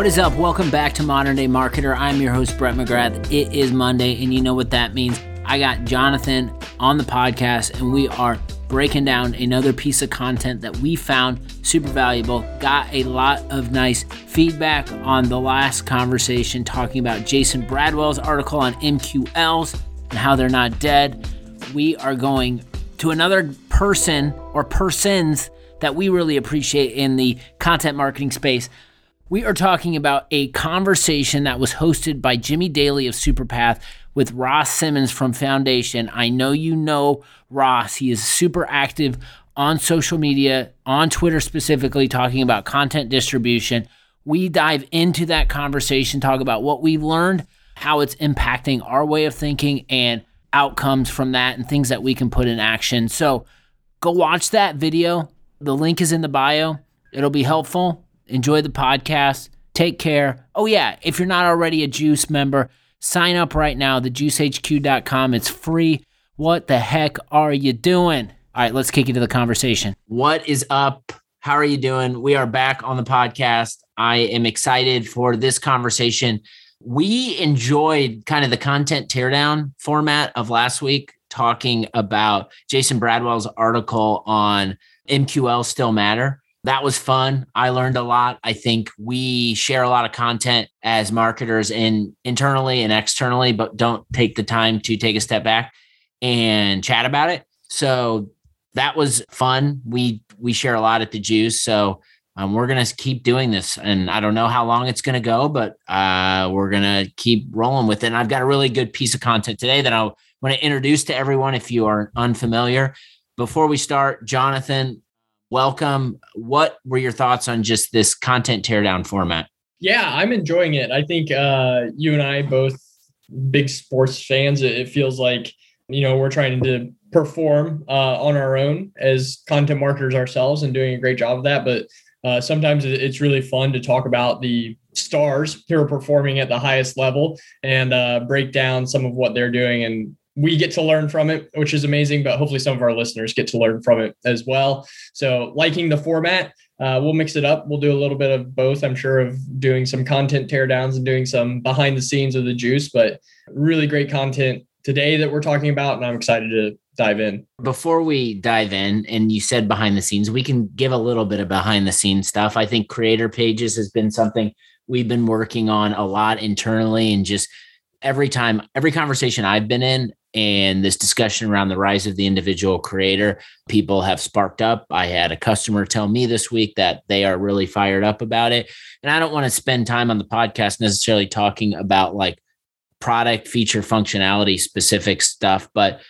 What is up? Welcome back to Modern Day Marketer. I'm your host, Brett McGrath. It is Monday, and you know what that means. I got Jonathan on the podcast, and we are breaking down another piece of content that we found super valuable. Got a lot of nice feedback on the last conversation talking about Jason Bradwell's article on MQLs and how they're not dead. We are going to another person or persons that we really appreciate in the content marketing space. We are talking about a conversation that was hosted by Jimmy Daly of Superpath with Ross Simmonds from Foundation. I know you know Ross. He is super active on social media, on Twitter specifically, talking about content distribution. We dive into that conversation, talk about what we've learned, how it's impacting our way of thinking, and outcomes from that, and things that we can put in action. So go watch that video. The link is in the bio. It'll be helpful. Enjoy the podcast. Take care. Oh, yeah, if you're not already a Juice member, sign up right now, thejuicehq.com. It's free. What the heck are you doing? All right, let's kick into the conversation. What is up? How are you doing? We are back on the podcast. I am excited for this conversation. We enjoyed kind of the content teardown format of last week, talking about Jason Bradwell's article on MQL still matter. That was fun. I learned a lot. I think we share a lot of content as marketers in internally and externally, but don't take the time to take a step back and chat about it. So that was fun. We we share a lot at the Juice, so um, we're gonna keep doing this, and I don't know how long it's gonna go, but uh, we're gonna keep rolling with it. And I've got a really good piece of content today that I want to introduce to everyone. If you are unfamiliar, before we start, Jonathan, welcome. What were your thoughts on just this content teardown format? Yeah, I'm enjoying it. I think uh, you and I both big sports fans. It feels like you know we're trying to perform uh, on our own as content marketers ourselves and doing a great job of that. But uh, sometimes it's really fun to talk about the stars who are performing at the highest level and uh, break down some of what they're doing and we get to learn from it, which is amazing, but hopefully some of our listeners get to learn from it as well. So, liking the format, uh, we'll mix it up. We'll do a little bit of both. I'm sure of doing some content teardowns and doing some behind the scenes of the juice, but really great content today that we're talking about. And I'm excited to dive in. Before we dive in, and you said behind the scenes, we can give a little bit of behind the scenes stuff. I think creator pages has been something we've been working on a lot internally and just every time, every conversation I've been in, and this discussion around the rise of the individual creator, people have sparked up. I had a customer tell me this week that they are really fired up about it. And I don't want to spend time on the podcast necessarily talking about like product feature functionality specific stuff, but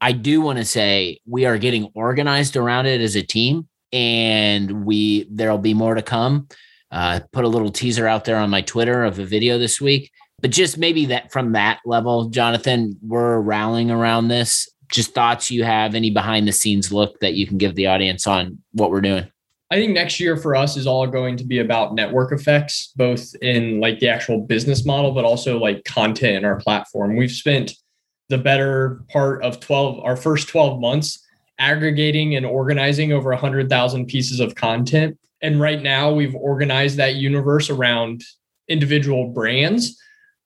I do want to say we are getting organized around it as a team and we there'll be more to come. Uh, put a little teaser out there on my Twitter of a video this week but just maybe that from that level, Jonathan, we're rallying around this. Just thoughts you have, any behind the scenes look that you can give the audience on what we're doing. I think next year for us is all going to be about network effects, both in like the actual business model, but also like content in our platform. We've spent the better part of 12, our first 12 months aggregating and organizing over 100,000 pieces of content. And right now we've organized that universe around individual brands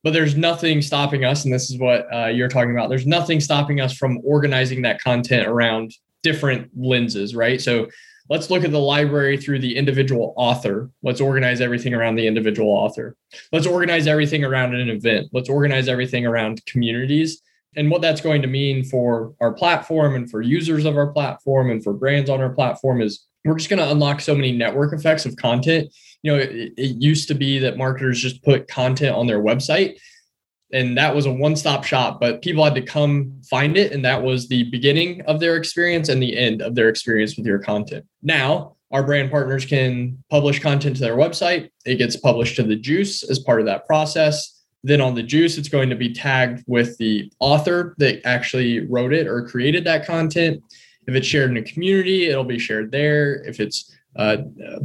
but there's nothing stopping us and this is what uh, you're talking about. There's nothing stopping us from organizing that content around different lenses right? So let's look at the library through the individual author. Let's organize everything around the individual author. Let's organize everything around an event. Let's organize everything around communities and what that's going to mean for our platform and for users of our platform and for brands on our platform is we're just going to unlock so many network effects of content. You know, it, it used to be that marketers just put content on their website and that was a one-stop shop but people had to come find it and that was the beginning of their experience and the end of their experience with your content. Now our brand partners can publish content to their website. It gets published to the juice as part of that process. Then on the juice it's going to be tagged with the author that actually wrote it or created that content if it's shared in a community it'll be shared there if it's uh,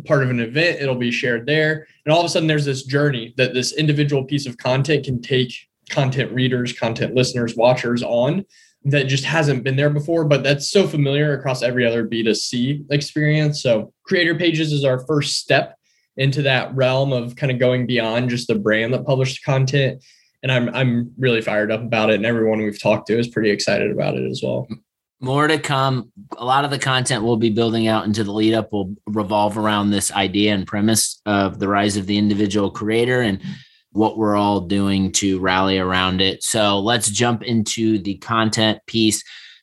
part of an event, it'll be shared there. And all of a sudden, there's this journey that this individual piece of content can take content readers, content listeners, watchers on that just hasn't been there before, but that's so familiar across every other B2C experience. So, creator pages is our first step into that realm of kind of going beyond just the brand that published content. And I'm I'm really fired up about it. And everyone we've talked to is pretty excited about it as well. More to come. A lot of the content we'll be building out into the lead up will revolve around this idea and premise of the rise of the individual creator and what we're all doing to rally around it. So let's jump into the content piece.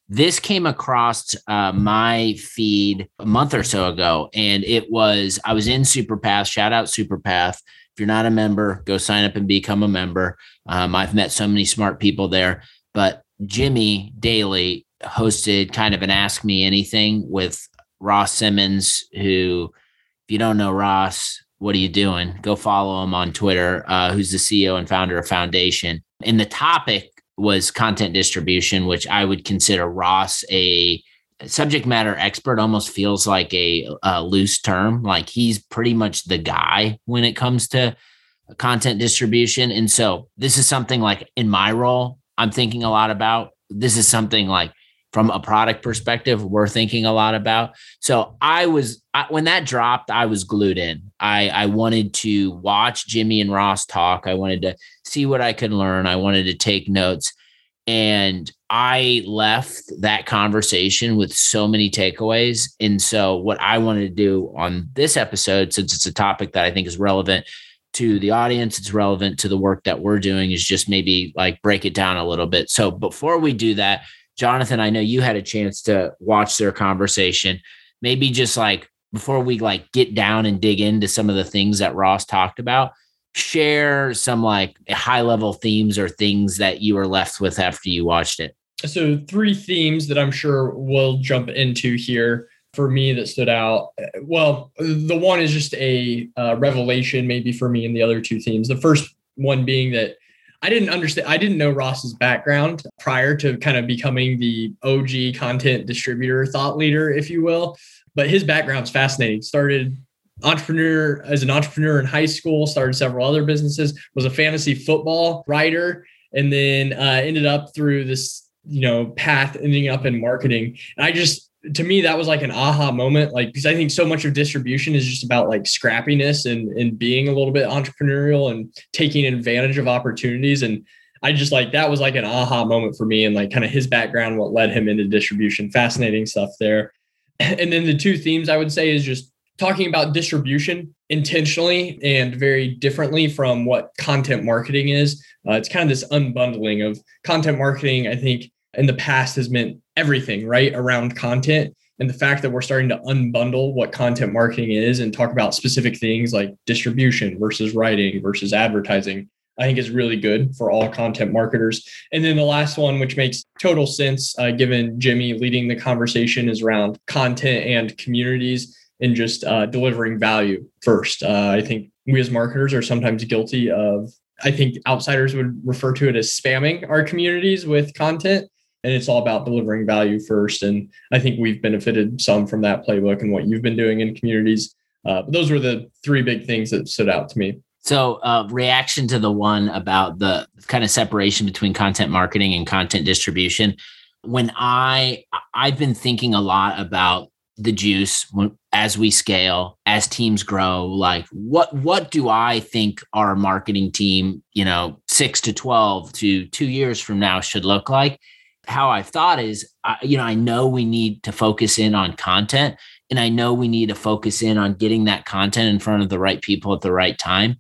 This came across uh, my feed a month or so ago, and it was I was in Superpath. Shout out Superpath. If you're not a member, go sign up and become a member. Um, I've met so many smart people there. But Jimmy Daly hosted kind of an Ask Me Anything with Ross Simmonds, who, if you don't know Ross, what are you doing? Go follow him on Twitter, uh, who's the CEO and founder of Foundation. And the topic was content distribution, which I would consider Ross a subject matter expert almost feels like a, a, loose term. Like he's pretty much the guy when it comes to content distribution. And so this is something like in my role, I'm thinking a lot about. This is something like from a product perspective, we're thinking a lot about. So I was I, when that dropped, I was glued in. I I wanted to watch Jimmy and Ross talk. I wanted to see what I could learn. I wanted to take notes, and I left that conversation with so many takeaways. And so what I wanted to do on this episode, since it's a topic that I think is relevant to the audience, it's relevant to the work that we're doing, is just maybe like break it down a little bit. So before we do that Jonathan, I know you had a chance to watch their conversation. Maybe just like before we like get down and dig into some of the things that Ross talked about, share some like high level themes or things that you were left with after you watched it. So, three themes that I'm sure we'll jump into here for me that stood out. Well, the one is just a uh, revelation, maybe for me, and the other two themes. The first one being that I didn't understand. I didn't know Ross's background prior to kind of becoming the OG content distributor, thought leader, if you will. But his background's fascinating. Started entrepreneur as an entrepreneur in high school. Started several other businesses. Was a fantasy football writer, and then uh, ended up through this you know path ending up in marketing. And I just to me that was like an aha moment like because i think so much of distribution is just about like scrappiness and and being a little bit entrepreneurial and taking advantage of opportunities. And i just like that was like an aha moment for me and like kind of his background what led him into distribution. Fascinating stuff there. And then the two themes i would say is just talking about distribution intentionally and very differently from what content marketing is. Uh, it's kind of this unbundling of content marketing i think in the past has meant everything right around content. And the fact that we're starting to unbundle what content marketing is and talk about specific things like distribution versus writing versus advertising i think is really good for all content marketers. And then the last one which makes total sense uh, given jimmy leading the conversation is around content and communities and just uh, delivering value first. Uh, i think we as marketers are sometimes guilty of i think outsiders would refer to it as spamming our communities with content and it's all about delivering value first. And I think we've benefited some from that playbook and what you've been doing in communities. Uh, those were the three big things that stood out to me. So, uh, reaction to the one about the kind of separation between content marketing and content distribution. When I I've been thinking a lot about the juice as we scale, as teams grow. Like, what what do I think our marketing team, you know, six to twelve to two years from now should look like? How I've thought is, you know, I know we need to focus in on content and I know we need to focus in on getting that content in front of the right people at the right time.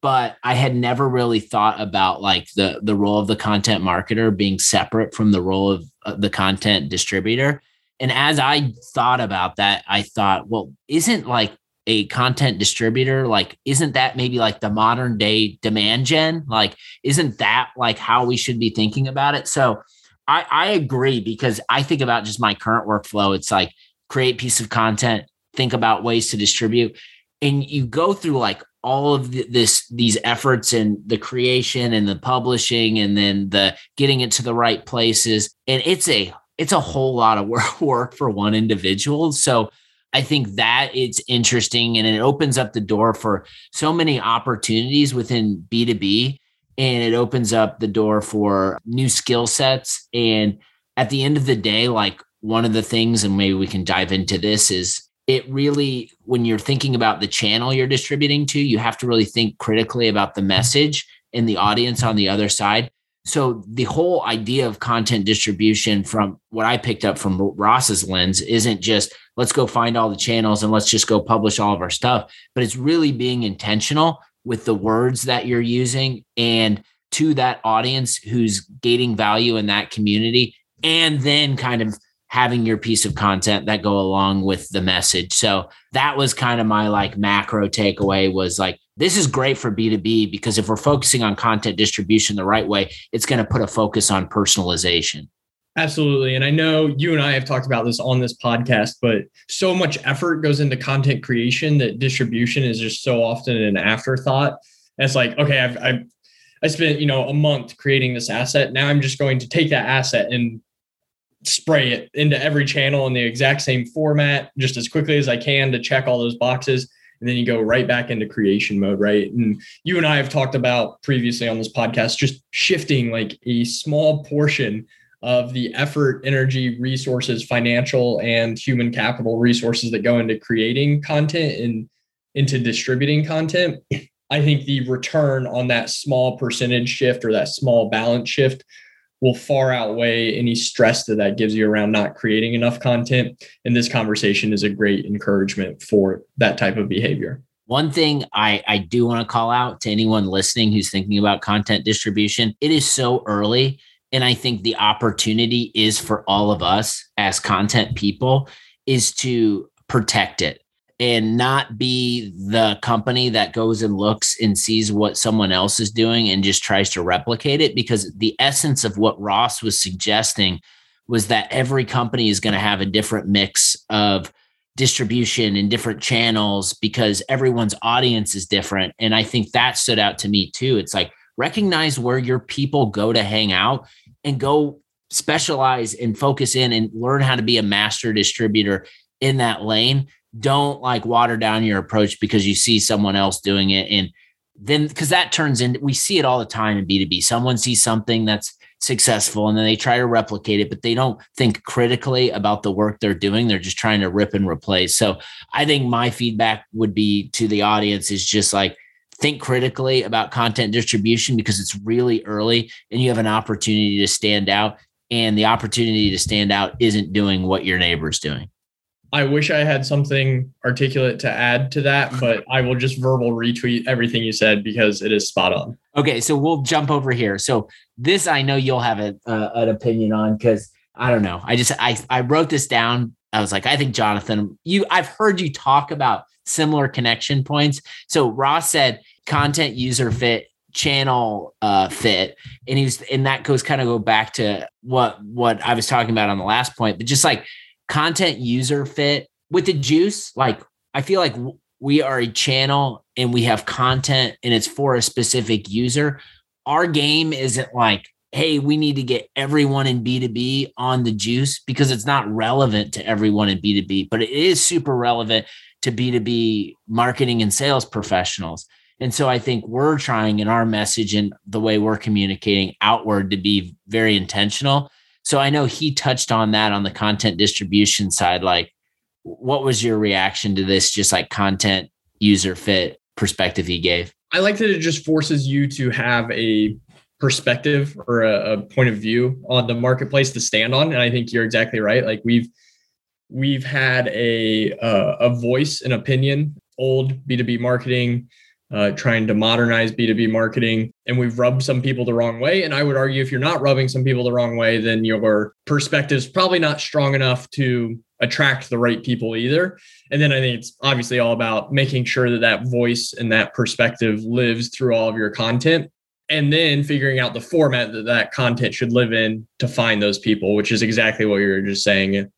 But I had never really thought about like the the role of the content marketer being separate from the role of uh, the content distributor. And as I thought about that, I thought, well, isn't like a content distributor like isn't that maybe like the modern day demand gen like isn't that like how we should be thinking about it so I, I agree because I think about just my current workflow. It's like create piece of content, think about ways to distribute, and you go through like all of this these efforts and the creation and the publishing and then the getting it to the right places and it's a it's a whole lot of work, work for one individual so i think that it's interesting and it opens up the door for so many opportunities within b2b and it opens up the door for new skill sets. And at the end of the day, like one of the things, and maybe we can dive into this, is it really, when you're thinking about the channel you're distributing to, you have to really think critically about the message and the audience on the other side. So the whole idea of content distribution from what I picked up from Ross's lens isn't just let's go find all the channels and let's just go publish all of our stuff, but it's really being intentional with the words that you're using and to that audience who's gaining value in that community and then kind of having your piece of content that go along with the message. So that was kind of my like macro takeaway was like this is great for B2B because if we're focusing on content distribution the right way, it's going to put a focus on personalization. Absolutely. And I know you and I have talked about this on this podcast, but so much effort goes into content creation that distribution is just so often an afterthought. And it's like, okay, I've, I've I spent, you know, a month creating this asset. Now I'm just going to take that asset and spray it into every channel in the exact same format just as quickly as I can to check all those boxes. And then you go right back into creation mode, right? And you and I have talked about previously on this podcast just shifting like a small portion of the effort, energy, resources, financial, and human capital resources that go into creating content and into distributing content. I think the return on that small percentage shift or that small balance shift will far outweigh any stress that that gives you around not creating enough content. And this conversation is a great encouragement for that type of behavior. One thing I, I do want to call out to anyone listening who's thinking about content distribution, it is so early. And I think the opportunity is for all of us as content people is to protect it and not be the company that goes and looks and sees what someone else is doing and just tries to replicate it because the essence of what Ross was suggesting was that every company is going to have a different mix of distribution and different channels because everyone's audience is different. And I think that stood out to me too. It's like recognize where your people go to hang out and go specialize and focus in and learn how to be a master distributor in that lane. Don't like water down your approach because you see someone else doing it and then because that turns into we see it all the time in b2b someone sees something that's successful and then they try to replicate it but they don't think critically about the work they're doing. They're just trying to rip and replace. So i think my feedback would be to the audience is just like think critically about content distribution because it's really early and you have an opportunity to stand out and the opportunity to stand out isn't doing what your neighbor's doing I wish I had something articulate to add to that, but I will just verbal retweet everything you said because it is spot on. Okay, so we'll jump over here. So this I know you'll have a, uh, an opinion on because I don't know. I just I I wrote this down. I was like, I think Jonathan, you I've heard you talk about similar connection points. So Ross said content user fit channel uh fit and he's and that goes kind of go back to what what I was talking about on the last point but just like content user fit with the juice like i feel like we are a channel and we have content and it's for a specific user our game isn't like hey we need to get everyone in b2b on the juice because it's not relevant to everyone in b2b but it is super relevant to b2b marketing and sales professionals and so i think we're trying in our message and the way we're communicating outward to be very intentional so I know he touched on that on the content distribution side. Like, what was your reaction to this, just like content user fit perspective he gave? I like that it just forces you to have a perspective or a, a point of view on the marketplace to stand on. And I think you're exactly right. Like we've we've had a uh, a voice, an opinion, old B2B marketing, uh, trying to modernize B2B marketing. And we've rubbed some people the wrong way. And I would argue if you're not rubbing some people the wrong way, then your perspective is probably not strong enough to attract the right people either. And then I think it's obviously all about making sure that that voice and that perspective lives through all of your content. And then figuring out the format that that content should live in to find those people, which is exactly what you were just saying. You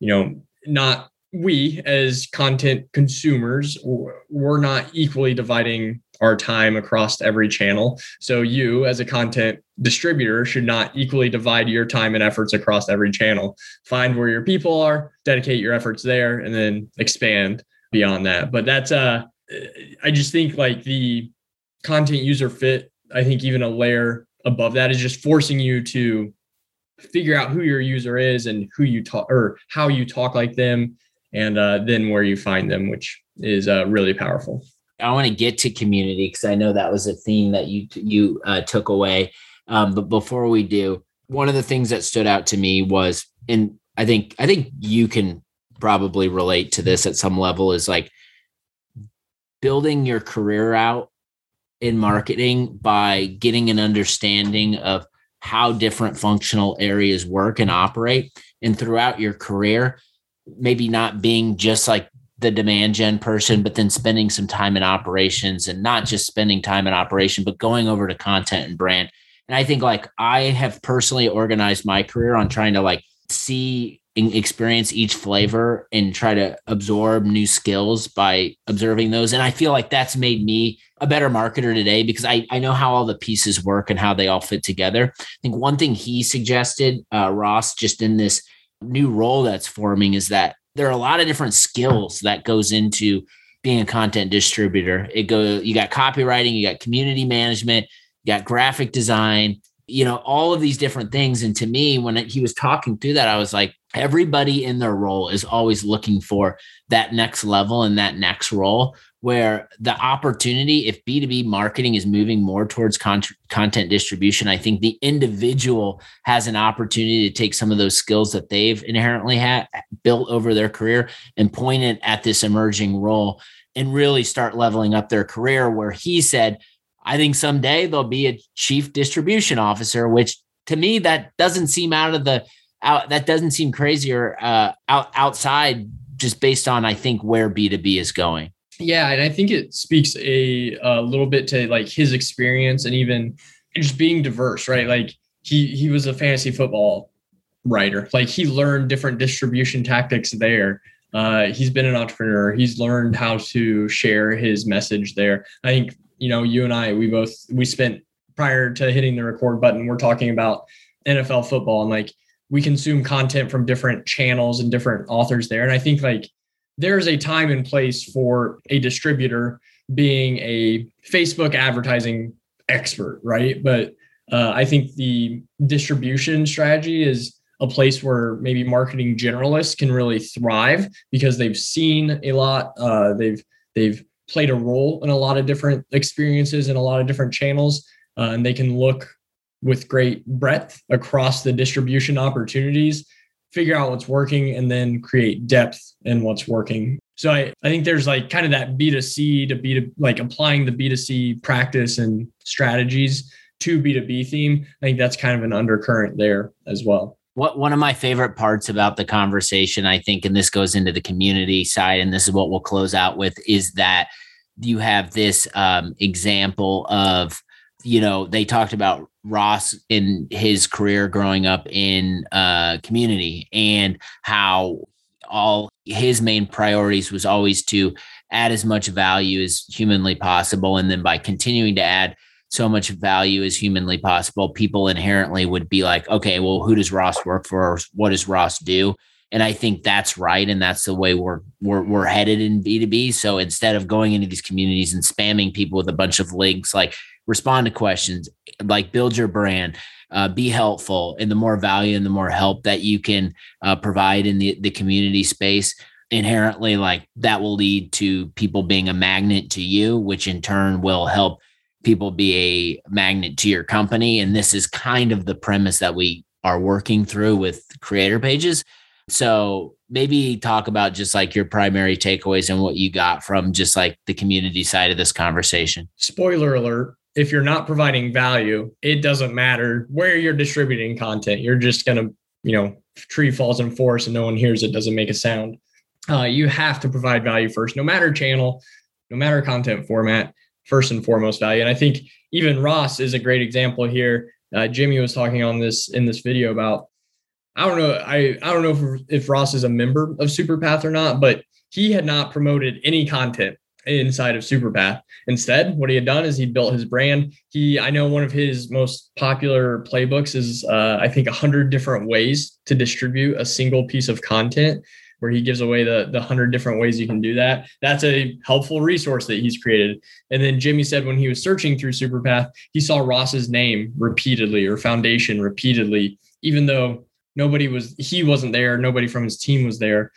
know, not we as content consumers we're not equally dividing our time across every channel. So you as a content distributor should not equally divide your time and efforts across every channel. Find where your people are dedicate your efforts there and then expand beyond that. But that's uh i just think like the content user fit i think even a layer above that is just forcing you to figure out who your user is and who you talk or how you talk like them and uh, then where you find them, which is uh, really powerful. I want to get to community because I know that was a theme that you you uh, took away. Um, but before we do, one of the things that stood out to me was, and I think I think you can probably relate to this at some level, is like building your career out in marketing by getting an understanding of how different functional areas work and operate, and throughout your career, maybe not being just like the demand gen person, but then spending some time in operations and not just spending time in operation, but going over to content and brand. And I think like I have personally organized my career on trying to like see experience each flavor and try to absorb new skills by observing those. And I feel like that's made me a better marketer today because I, I know how all the pieces work and how they all fit together. I think one thing he suggested, uh, Ross, just in this new role that's forming is that there are a lot of different skills that goes into being a content distributor. It go you got copywriting, you got community management, you got graphic design, you know, all of these different things. And to me, when he was talking through that, I was like, everybody in their role is always looking for that next level and that next role where the opportunity if b2b marketing is moving more towards con- content distribution i think the individual has an opportunity to take some of those skills that they've inherently had built over their career and point it at this emerging role and really start leveling up their career where he said i think someday there'll be a chief distribution officer which to me that doesn't seem out of the out that doesn't seem crazy or uh, out outside just based on I think where B2B is going. Yeah, and I think it speaks a, a little bit to like his experience and even just being diverse, right? Like he he was a fantasy football writer. Like he learned different distribution tactics there. Uh, he's been an entrepreneur. He's learned how to share his message there. I think you know you and I we both we spent prior to hitting the record button. We're talking about NFL football and like we consume content from different channels and different authors there. And I think like there's a time and place for a distributor being a Facebook advertising expert, right? But uh, I think the distribution strategy is a place where maybe marketing generalists can really thrive because they've seen a lot. Uh, they've they've played a role in a lot of different experiences and a lot of different channels, uh, and they can look with great breadth across the distribution opportunities, figure out what's working, and then create depth in what's working. So I, I think there's like kind of that B2C to B to like applying the B2C practice and strategies to B2B theme. I think that's kind of an undercurrent there as well. What one of my favorite parts about the conversation, I think, and this goes into the community side, and this is what we'll close out with, is that you have this um, example of you know, they talked about Ross in his career growing up in uh, community and how all his main priorities was always to add as much value as humanly possible. And then by continuing to add so much value as humanly possible, people inherently would be like, okay, well, who does Ross work for? What does Ross do? And I think that's right, and that's the way we're we're we're headed in B two B. So instead of going into these communities and spamming people with a bunch of links like respond to questions, like build your brand, uh, be helpful, and the more value and the more help that you can uh, provide in the, the community space, inherently, like that will lead to people being a magnet to you, which in turn will help people be a magnet to your company. And this is kind of the premise that we are working through with creator pages. So maybe talk about just like your primary takeaways and what you got from just like the community side of this conversation. Spoiler alert if you're not providing value, it doesn't matter where you're distributing content. You're just going to, you know, tree falls in forest and no one hears it, doesn't make a sound. Uh, you have to provide value first, no matter channel, no matter content format, first and foremost value. And I think even Ross is a great example here. Uh, Jimmy was talking on this in this video about, I don't know, I, I don't know if, if Ross is a member of Superpath or not, but he had not promoted any content inside of Superpath. Instead, what he had done is he built his brand. He, I know one of his most popular playbooks is, uh, I think, a hundred different ways to distribute a single piece of content, where he gives away the the hundred different ways you can do that. That's a helpful resource that he's created. And then Jimmy said when he was searching through Superpath, he saw Ross's name repeatedly or Foundation repeatedly, even though nobody was he wasn't there, nobody from his team was there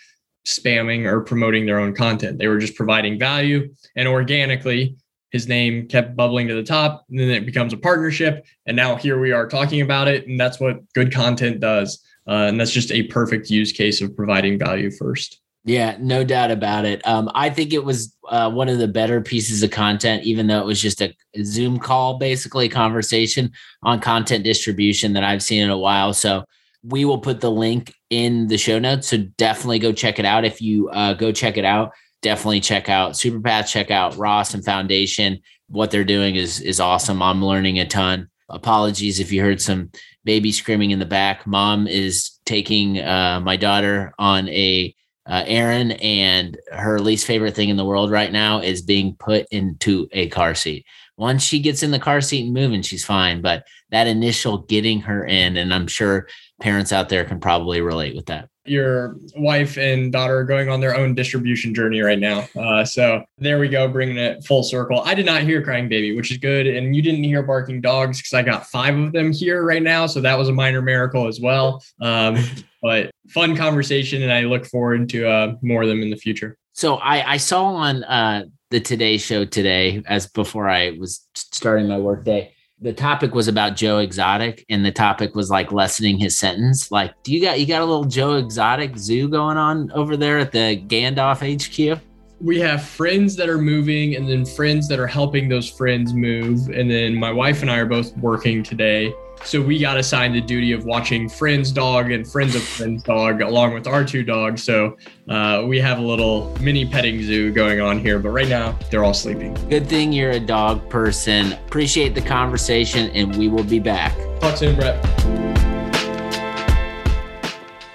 spamming or promoting their own content. They were just providing value and organically his name kept bubbling to the top and then it becomes a partnership and now here we are talking about it and that's what good content does. Uh, and that's just a perfect use case of providing value first. Yeah no doubt about it. Um, i think it was uh, one of the better pieces of content even though it was just a zoom call basically conversation on content distribution that i've seen in a while. So we will put the link in the show notes so definitely go check it out if you uh, go check it out definitely check out Superpath, check out Ross and Foundation. What they're doing is is awesome. I'm learning a ton. Apologies if you heard some baby screaming in the back. Mom is taking uh, my daughter on a uh, errand, and her least favorite thing in the world right now is being put into a car seat. Once she gets in the car seat and moving, she's fine. But that initial getting her in, and I'm sure parents out there can probably relate with that your wife and daughter are going on their own distribution journey right now. Uh, so there we go, bringing it full circle. I did not hear crying baby, which is good, and you didn't hear barking dogs because I got five of them here right now, so that was a minor miracle as well. Um, but fun conversation, and I look forward to uh, more of them in the future. So I, I saw on uh, the Today Show today, as before I was starting my workday the topic was about Joe Exotic, and the topic was like lessening his sentence. Like, do you got you got a little Joe Exotic zoo going on over there at the Gandalf HQ? We have friends that are moving, and then friends that are helping those friends move. And then my wife and I are both working today so we got assigned the duty of watching Friends dog and Friends of Friends dog along with our two dogs. So uh, we have a little mini petting zoo going on here, but right now they're all sleeping. Good thing you're a dog person. Appreciate the conversation, and we will be back. Talk soon, Brett.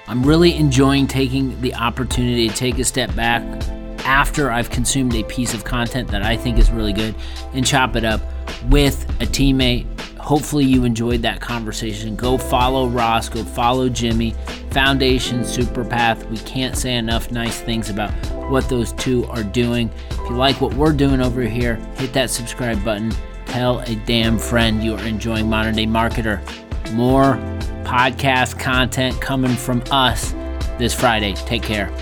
I'm really enjoying taking the opportunity to take a step back after I've consumed a piece of content that I think is really good and chop it up with a teammate Hopefully, you enjoyed that conversation. Go follow Ross, go follow Jimmy, Foundation, Superpath. We can't say enough nice things about what those two are doing. If you like what we're doing over here, hit that subscribe button. Tell a damn friend you are enjoying Modern Day Marketer. More podcast content coming from us this Friday. Take care.